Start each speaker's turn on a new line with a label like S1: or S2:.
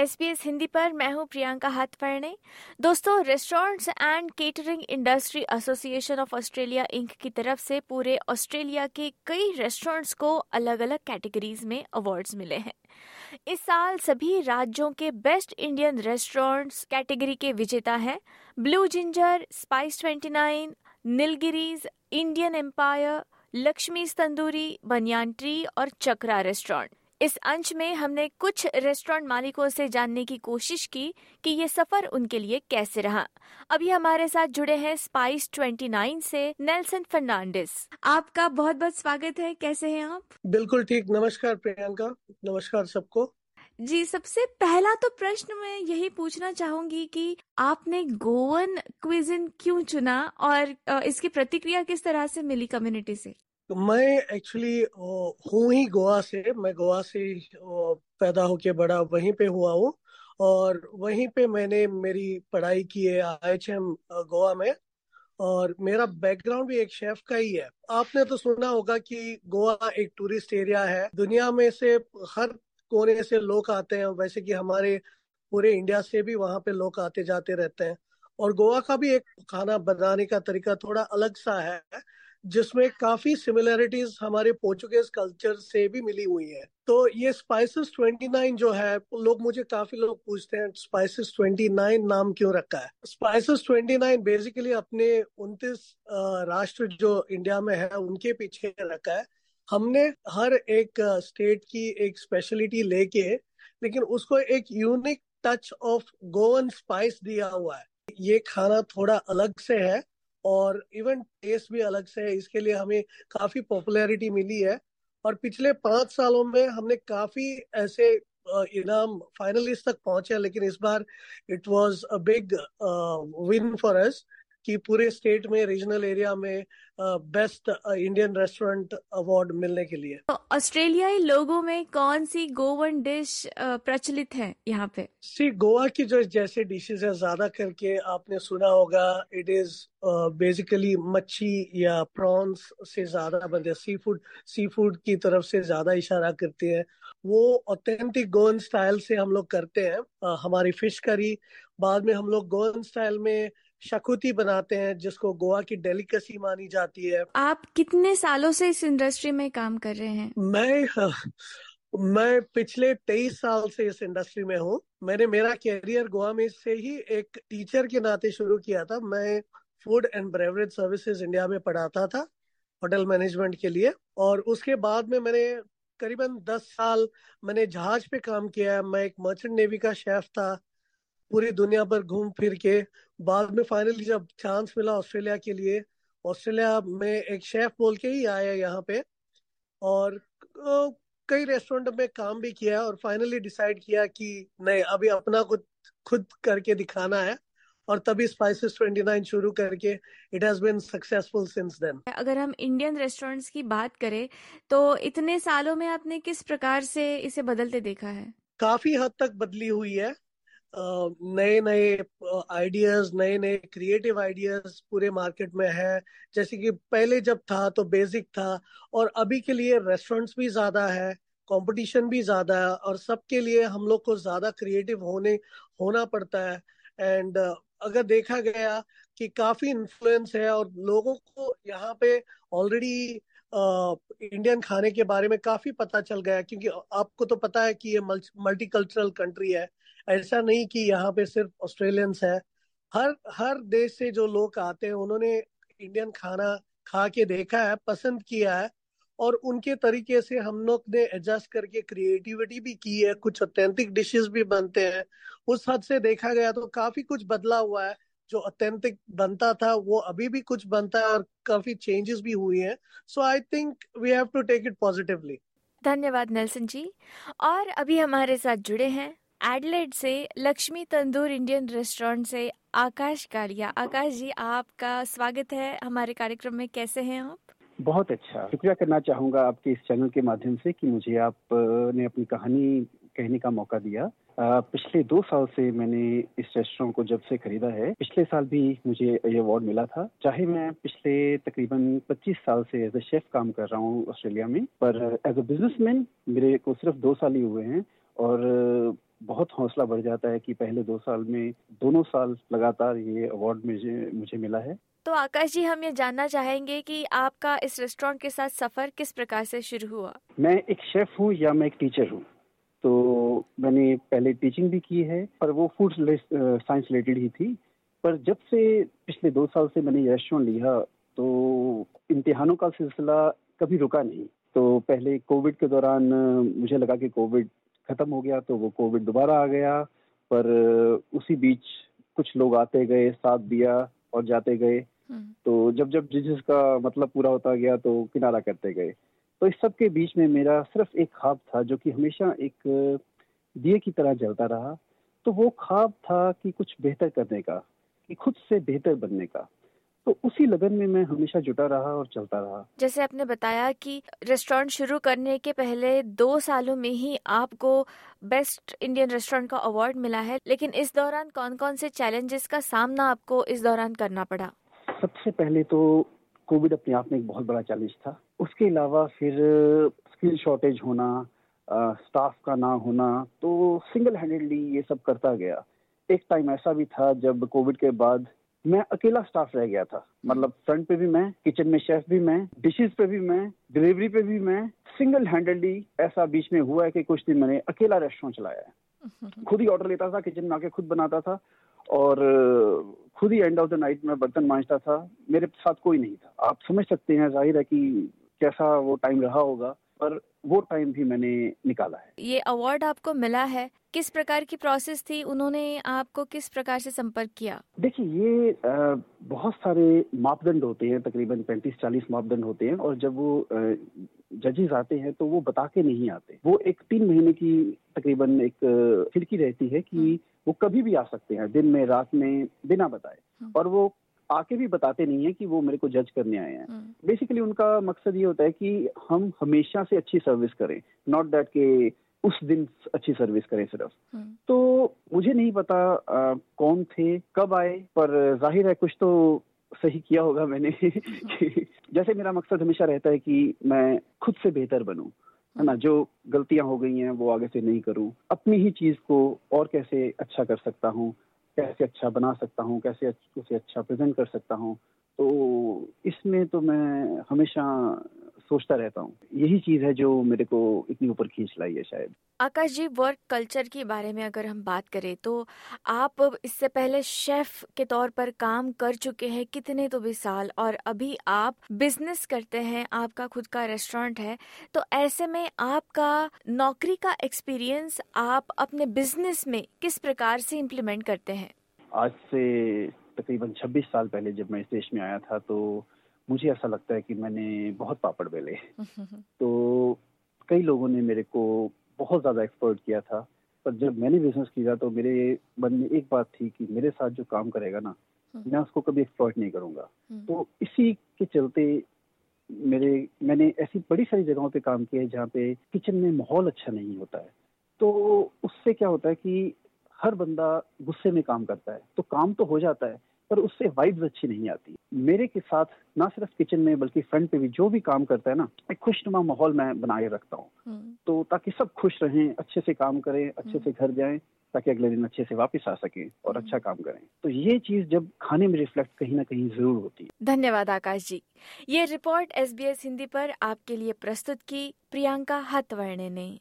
S1: S B S Hindi पर मैं हूँ प्रियंका हाथपर्णे। दोस्तों restaurants and catering industry association of Australia Inc की तरफ़ से पूरे ऑस्ट्रेलिया के कई रेस्टोरेंट्स को अलग अलग कैटेगरीज में अवार्ड्स मिले हैं। इस साल सभी राज्यों के बेस्ट इंडियन रेस्टोरेंट्स कैटेगरी के विजेता हैं। Blue Ginger Spice 29 Nilgiris Indian Empire Lakshmi Tandoori Banyan Tree और चक्रा रेस्टोरेंट इस अंश में हमने कुछ रेस्टोरेंट मालिकों से जानने की कोशिश की कि ये सफ़र उनके लिए कैसे रहा। अभी हमारे साथ जुड़े हैं स्पाइस 29 से नेल्सन फर्नांडिस आपका बहुत बहुत स्वागत है। कैसे हैं आप?
S2: बिल्कुल ठीक। नमस्कार प्रियंका। नमस्कार सबको।
S1: जी सबसे पहला तो प्रश्न मैं यही पूछना चाहूँगी कि आपने गोवन क्विजिन क्यों चुना और इसकी प्रतिक्रिया किस तरह से मिली कम्युनिटी से?
S2: मैं एक्चुअली हूँ ही गोवा से। मैं गोवा से पैदा होके बड़ा वहीं पे हुआ हूँ और वहीं पे मैंने मेरी पढ़ाई की है आई एच एम गोवा में और मेरा बैकग्राउंड भी एक शेफ का ही है। आपने तो सुना होगा कि गोवा एक टूरिस्ट एरिया है। दुनिया में से हर कोने से लोग आते हैं, वैसे कि हमारे पूरे इंडिया से भी वहाँ पे लोग आते जाते रहते हैं। और गोवा का भी एक खाना बनाने का तरीका थोड़ा अलग सा है। जिसमें काफ़ी सिमिलरिटीज हमारे पोर्चुगेज कल्चर से भी मिली हुई है। तो ये स्पाइसेस 29 जो है, लोग मुझे काफ़ी लोग पूछते हैं स्पाइसेस 29 नाम क्यों रखा है? स्पाइसेस 29 बेसिकली अपने 29 राष्ट्र जो इंडिया में है, उनके पीछे रखा है। हमने हर एक स्टेट की एक स्पेशलिटी लेके, लेकिन उसको एक unique touch of Goan spice दिया हुआ है। ये खाना थोड़ा अलग से है और इवन टेस्ट भी अलग से है। इसके लिए हमें काफ़ी पॉपुलैरिटी मिली है। और पिछले पाँच सालों में हमने काफ़ी ऐसे इनाम फाइनलिस्ट तक पहुँचे लेकिन इस बार it was a big win for us कि पूरे स्टेट में रीजनल एरिया में बेस्ट इंडियन रेस्टोरेंट अवार्ड मिलने के लिए।
S1: तो ऑस्ट्रेलियाई लोगों में कौन सी गोवन डिश प्रचलित है यहाँ पे?
S2: सी गोवा की जो जैसे डिशेज है ज़्यादा करके आपने सुना होगा इट इज़ बेसिकली मच्छी या प्रॉन्स से ज़्यादा बनते सी फ़ूड सी फ़ूड की तरफ़ से ज़्यादा इशारा करती है। वो ऑथेंटिक गोवन स्टाइल से हम लोग करते हैं। uh, हमारी फ़िश करी बाद में हम लोग गोवन स्टाइल में शकुती बनाते हैं जिसको गोवा की डेलिकेसी मानी जाती है।
S1: आप कितने सालों से इस इंडस्ट्री में काम कर रहे हैं?
S2: मैं मैं पिछले तेईस साल से इस इंडस्ट्री में हूँ। मैंने मेरा कैरियर गोवा में से ही एक टीचर के नाते शुरू किया था। मैं food and beverage services India में पढ़ाता था होटल मैनेजमेंट के लिए। और उसके बाद में मैंने करीबन दस साल मैंने जहाज़ पे काम किया। है मैं एक मर्चेंट नेवी का शेफ था। पूरी दुनिया पर घूम फिर के बाद में फाइनली जब चांस मिला ऑस्ट्रेलिया के लिए ऑस्ट्रेलिया में एक शेफ बोल के ही आया यहाँ पे और कई रेस्टोरेंट में काम भी किया और फाइनली डिसाइड किया कि नहीं अभी अपना कुछ खुद करके दिखाना है और तभी स्पाइसेस 29 शुरू करके it has been successful since then
S1: अगर हम इंडियन रेस्टोरेंट्स की बात करें तो इतने सालों में आपने किस प्रकार से इसे बदलते देखा है?
S2: काफ़ी हद तक बदली हुई है। नए नए आइडियाज़ नए नए क्रिएटिव आइडियाज़ पूरे मार्केट में है। जैसे कि पहले जब था तो बेसिक था और अभी के लिए रेस्टोरेंट्स भी ज़्यादा है कंपटीशन भी ज़्यादा है और सबके लिए हम लोग को ज़्यादा क्रिएटिव होने, होना पड़ता है। एंड अगर देखा गया कि काफ़ी इन्फ्लुएंस है और लोगों को यहाँ पे ऑलरेडी इंडियन खाने के बारे में काफ़ी पता चल गया क्योंकि आपको तो पता है कि ये मल्टी कल्चरल कंट्री है। ऐसा नहीं कि यहाँ पे सिर्फ़ ऑस्ट्रेलियंस है। हर हर देश से जो लोग आते हैं, उन्होंने इंडियन खाना खा के देखा है, पसंद किया है, और उनके तरीके से हम लोग ने एडजस्ट करके क्रिएटिविटी भी की है, कुछ ऑथेंटिक डिशेस भी बनते हैं। उस हद से देखा गया तो काफ़ी कुछ बदला हुआ है। जो ऑथेंटिक बनता था, वो अभी भी कुछ बनता है और काफ़ी चेंजेस भी हुई हैं। So I think we have to take it positively
S1: धन्यवाद, नेल्सन जी। और अभी हमारे साथ जुड़े हैं एडलेड से लक्ष्मी तंदूर इंडियन रेस्टोरेंट से आकाश कालिया आकाश जी, आपका स्वागत है हमारे कार्यक्रम में। कैसे हैं आप?
S3: बहुत अच्छा। शुक्रिया करना चाहूँगा आपके इस चैनल के माध्यम से कि मुझे आपने अपनी कहानी कहने का मौका दिया। पिछले दो साल से मैंने इस रेस्टोरेंट को जब से खरीदा है, पिछले साल भी मुझे ये अवार्ड मिला था। चाहे मैं पिछले तकरीबन 25 साल से एज ए शेफ काम कर रहा हूँ ऑस्ट्रेलिया में, पर एज अ बिजनेसमैन मेरे को सिर्फ़ दो साल ही हुए हैं और बहुत हौसला बढ़ जाता है कि पहले दो साल में दोनों साल लगातार ये अवार्ड मुझे मुझे मिला है।
S1: तो आकाश जी हम ये जानना चाहेंगे कि आपका इस रेस्टोरेंट के साथ सफ़र किस प्रकार से शुरू हुआ?
S3: मैं एक शेफ हूँ या मैं एक टीचर हूँ? तो मैंने पहले टीचिंग भी की है पर वो फ़ूड साइंस रिलेटेड ही थी। पर जब से पिछले दो साल से मैंने रेस्टोरेंट लिया तो इम्तिहानों का सिलसिला कभी रुका नहीं। तो पहले कोविड के दौरान मुझे लगा कि कोविड खत्म हो गया तो वो कोविड दोबारा आ गया। पर उसी बीच कुछ लोग आते गए साथ दिया और जाते गए। हम्म। तो जब जब जिसका मतलब पूरा होता गया तो किनारा करते गए। तो इस सब के बीच में मेरा सिर्फ़ एक ख्वाब था जो कि हमेशा एक दिए की तरह जलता रहा। तो वो ख्वाब था कि कुछ बेहतर करने का कि खुद से बेहतर बनने का। तो उसी लगन में मैं हमेशा जुटा रहा और चलता रहा।
S1: जैसे आपने बताया कि रेस्टोरेंट शुरू करने के पहले दो सालों में ही आपको बेस्ट इंडियन रेस्टोरेंट का अवार्ड मिला है लेकिन इस दौरान कौन कौन से चैलेंजेस का सामना आपको इस दौरान करना पड़ा?
S3: सबसे पहले तो कोविड अपने आप में एक बहुत बड़ा चैलेंज था। उसके अलावा फिर स्किल शॉर्टेज होना स्टाफ का ना होना तो सिंगल हैंडेडली ये सब करता गया। एक टाइम ऐसा भी था जब कोविड के बाद मैं अकेला स्टाफ रह गया था। मतलब फ्रंट पे भी मैं किचन में शेफ भी मैं डिशेस पे भी मैं डिलीवरी पे भी मैं सिंगल हैंडली ऐसा बीच में हुआ है कि कुछ दिन मैंने अकेला रेस्टोरेंट चलाया है। खुद ही ऑर्डर लेता था किचन में आके खुद बनाता था और खुद ही एंड ऑफ़ द नाइट में बर्तन मांझता था। मेरे साथ कोई नहीं था। आप समझ सकते हैं ज़ाहिर है कि कैसा वो टाइम रहा होगा पर वो टाइम भी मैंने निकाला है।
S1: ये अवार्ड आपको मिला है? किस प्रकार की प्रोसेस थी उन्होंने आपको किस प्रकार से संपर्क किया
S3: देखिए ये आ, बहुत सारे मापदंड होते हैं तकरीबन पैंतीस चालीस मापदंड होते हैं और जब वो जजेस आते हैं तो वो बता के नहीं आते वो एक तीन महीने की तकरीबन एक खिड़की रहती है कि हम्म। वो कभी भी आ सकते हैं दिन में रात में बिना बताए हम्म। और वो आके भी बताते नहीं है कि वो मेरे को जज करने आए हैं बेसिकली हम्म। उनका मकसद ये होता है कि हम हमेशा से अच्छी सर्विस करें नॉट दैट के उस दिन अच्छी सर्विस करें सिर्फ़। हम्म। तो मुझे नहीं पता आ, कौन थे कब आए पर ज़ाहिर है कुछ तो सही किया होगा मैंने। जैसे मेरा मकसद हमेशा रहता है कि मैं खुद से बेहतर बनूं है ना? जो गलतियाँ हो गई हैं वो आगे से नहीं करूँ। अपनी ही चीज़ को और कैसे अच्छा कर सकता हूँ कैसे अच्छा बना सकता हूँ कैसे उसे अच्छा प्रेजेंट कर सकता हूँ। तो इसमें तो मैं हमेशा सोचता रहता हूँ। यही चीज़ है जो मेरे को इतनी ऊपर खींच लाई है शायद।
S1: आकाश जी वर्क कल्चर के बारे में अगर हम बात करें तो आप इससे पहले शेफ के तौर पर काम कर चुके हैं कितने तो भी साल और अभी आप बिज़नेस करते हैं आपका खुद का रेस्टोरेंट है तो ऐसे में आपका नौकरी का एक्सपीरियंस आप अपने बिज़नेस में किस प्रकार से इम्प्लीमेंट करते हैं?
S3: आज से तकरीबन 26 साल पहले जब मैं इस देश में आया था तो मुझे ऐसा लगता है कि मैंने बहुत पापड़ बेले तो कई लोगों ने मेरे को बहुत ज़्यादा एक्सपर्ट किया था पर जब मैंने बिज़नेस किया तो मेरे मन में एक बात थी कि मेरे साथ जो काम करेगा ना हम्म। मैं उसको कभी एक्सपर्ट नहीं करूँगा हम्म। तो इसी के चलते मेरे मैंने ऐसी बड़ी सारी जगहों पे काम किया है जहाँ पे किचन में माहौल अच्छा नहीं होता है तो उससे क्या होता है कि हर बंदा गुस्से में काम करता है तो काम तो हो जाता है पर उससे वाइब्स अच्छी नहीं आती। मेरे के साथ ना सिर्फ़ किचन में बल्कि फ्रंट पे भी जो भी काम करता है ना एक खुशनुमा माहौल मैं बनाए रखता हूँ। हम्म। तो ताकि सब खुश रहें अच्छे से काम करें अच्छे से घर जाएँ ताकि अगले दिन अच्छे से वापस आ सके और हम्म। अच्छा काम करें। तो ये चीज़ जब खाने में रिफ्लेक्ट कहीं ना कहीं ज़रूर होती है।
S1: धन्यवाद आकाश जी। ये रिपोर्ट एस हिंदी पर आपके लिए प्रस्तुत की प्रियंका हतवर्णे ने।